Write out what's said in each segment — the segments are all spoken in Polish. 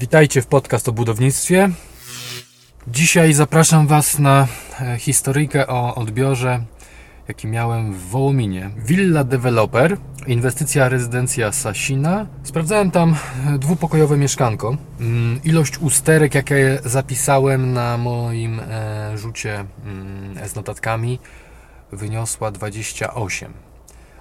Witajcie w podcast o budownictwie. Dzisiaj zapraszam Was na e, historyjkę o odbiorze, jaki miałem w Wołominie. Villa Developer, inwestycja rezydencja Sasina. Sprawdzałem tam e, dwupokojowe mieszkanko. Mm, Ilość usterek, jakie zapisałem na moim e, rzucie mm, z notatkami, wyniosła 28.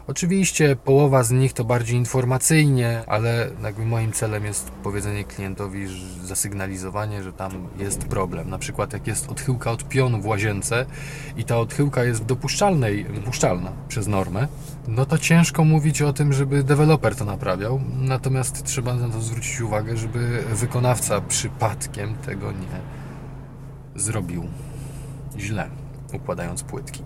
Oczywiście połowa z nich to bardziej informacyjnie, ale jakby moim celem jest powiedzenie klientowi, że- zasygnalizowanie, że tam jest problem. Na przykład jak jest odchyłka od pionu w łazience i ta odchyłka jest dopuszczalnej, dopuszczalna przez normę, no to ciężko mówić o tym, żeby deweloper to naprawiał. Natomiast trzeba na to zwrócić uwagę, żeby wykonawca przypadkiem tego nie zrobił źle, układając płytki.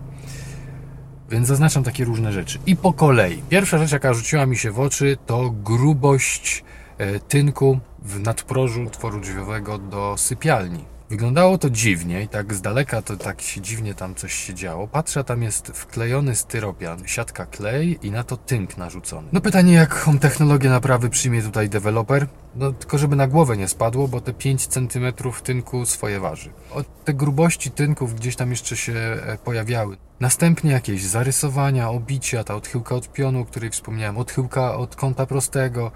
Więc zaznaczam takie różne rzeczy. I po kolei. Pierwsza rzecz, jaka rzuciła mi się w oczy, to grubość e, tynku w nadprożu otworu drzwiowego do sypialni. Wyglądało to dziwnie i tak z daleka to tak się dziwnie tam coś się działo. Patrzę, tam jest wklejony styropian, siatka klej i na to tynk narzucony. No pytanie, jaką technologię naprawy przyjmie tutaj deweloper? No tylko żeby na głowę nie spadło, bo te 5 cm tynku swoje waży. Od te grubości tynków gdzieś tam jeszcze się e, pojawiały. Następnie jakieś zarysowania, obicia, ta odchyłka od pionu, o której wspomniałem, odchyłka od kąta prostego,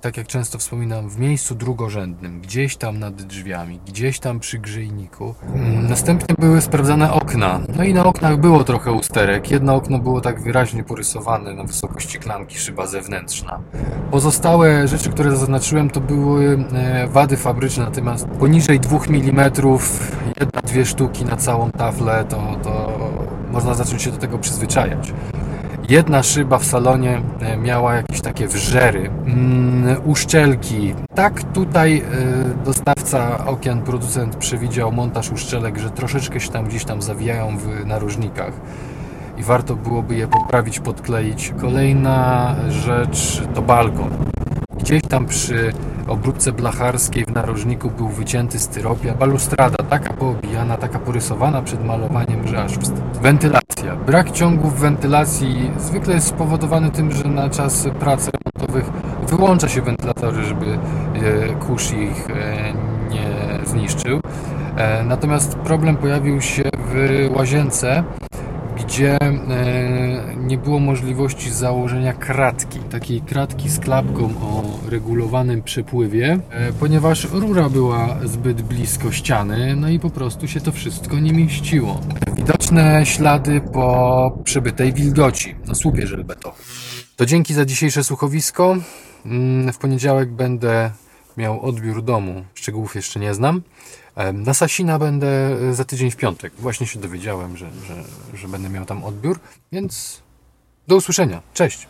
tak jak często wspominam, w miejscu drugorzędnym, gdzieś tam nad drzwiami, gdzieś tam przy grzejniku. Mm, Następnie były sprawdzane okna. No i na oknach było trochę usterek. Jedno okno było tak wyraźnie porysowane na wysokości klamki, szyba zewnętrzna. Pozostałe rzeczy, które zaznaczyłem, to były e, wady fabryczne, natomiast poniżej 2 mm, jedna, dwie sztuki na całą taflę, to, to można zacząć się do tego przyzwyczajać. Jedna szyba w salonie e, miała jakieś takie wrzery, mm, uszczelki. Tak tutaj e, dostawca okien, producent przewidział montaż uszczelek, że troszeczkę się tam gdzieś tam zawijają w narożnikach i warto byłoby je poprawić, podkleić. Kolejna rzecz to balkon. Gdzieś tam przy obróbce blacharskiej w narożniku był wycięty styropian. Balustrada taka poobijana, taka porysowana przed malowaniem, że aż wstyd. Wentylacja. Brak ciągów wentylacji zwykle jest spowodowany tym, że na czas prac remontowych wyłącza się wentylatory, żeby e, kurz ich e, nie zniszczył. E, Natomiast problem pojawił się w łazience, gdzie e, nie było możliwości założenia kratki, takiej kratki z klapką o regulowanym przepływie, e, ponieważ rura była zbyt blisko ściany, no i po prostu się to wszystko nie mieściło. Widoczne ślady po przebytej wilgoci na słupie żelbetowym. To dzięki za dzisiejsze słuchowisko. Mm, W poniedziałek będę miał odbiór domu. Szczegółów jeszcze nie znam. Na Sasina będę e, za tydzień w piątek. Właśnie się dowiedziałem, że, że, że będę miał tam odbiór, więc do usłyszenia. Cześć!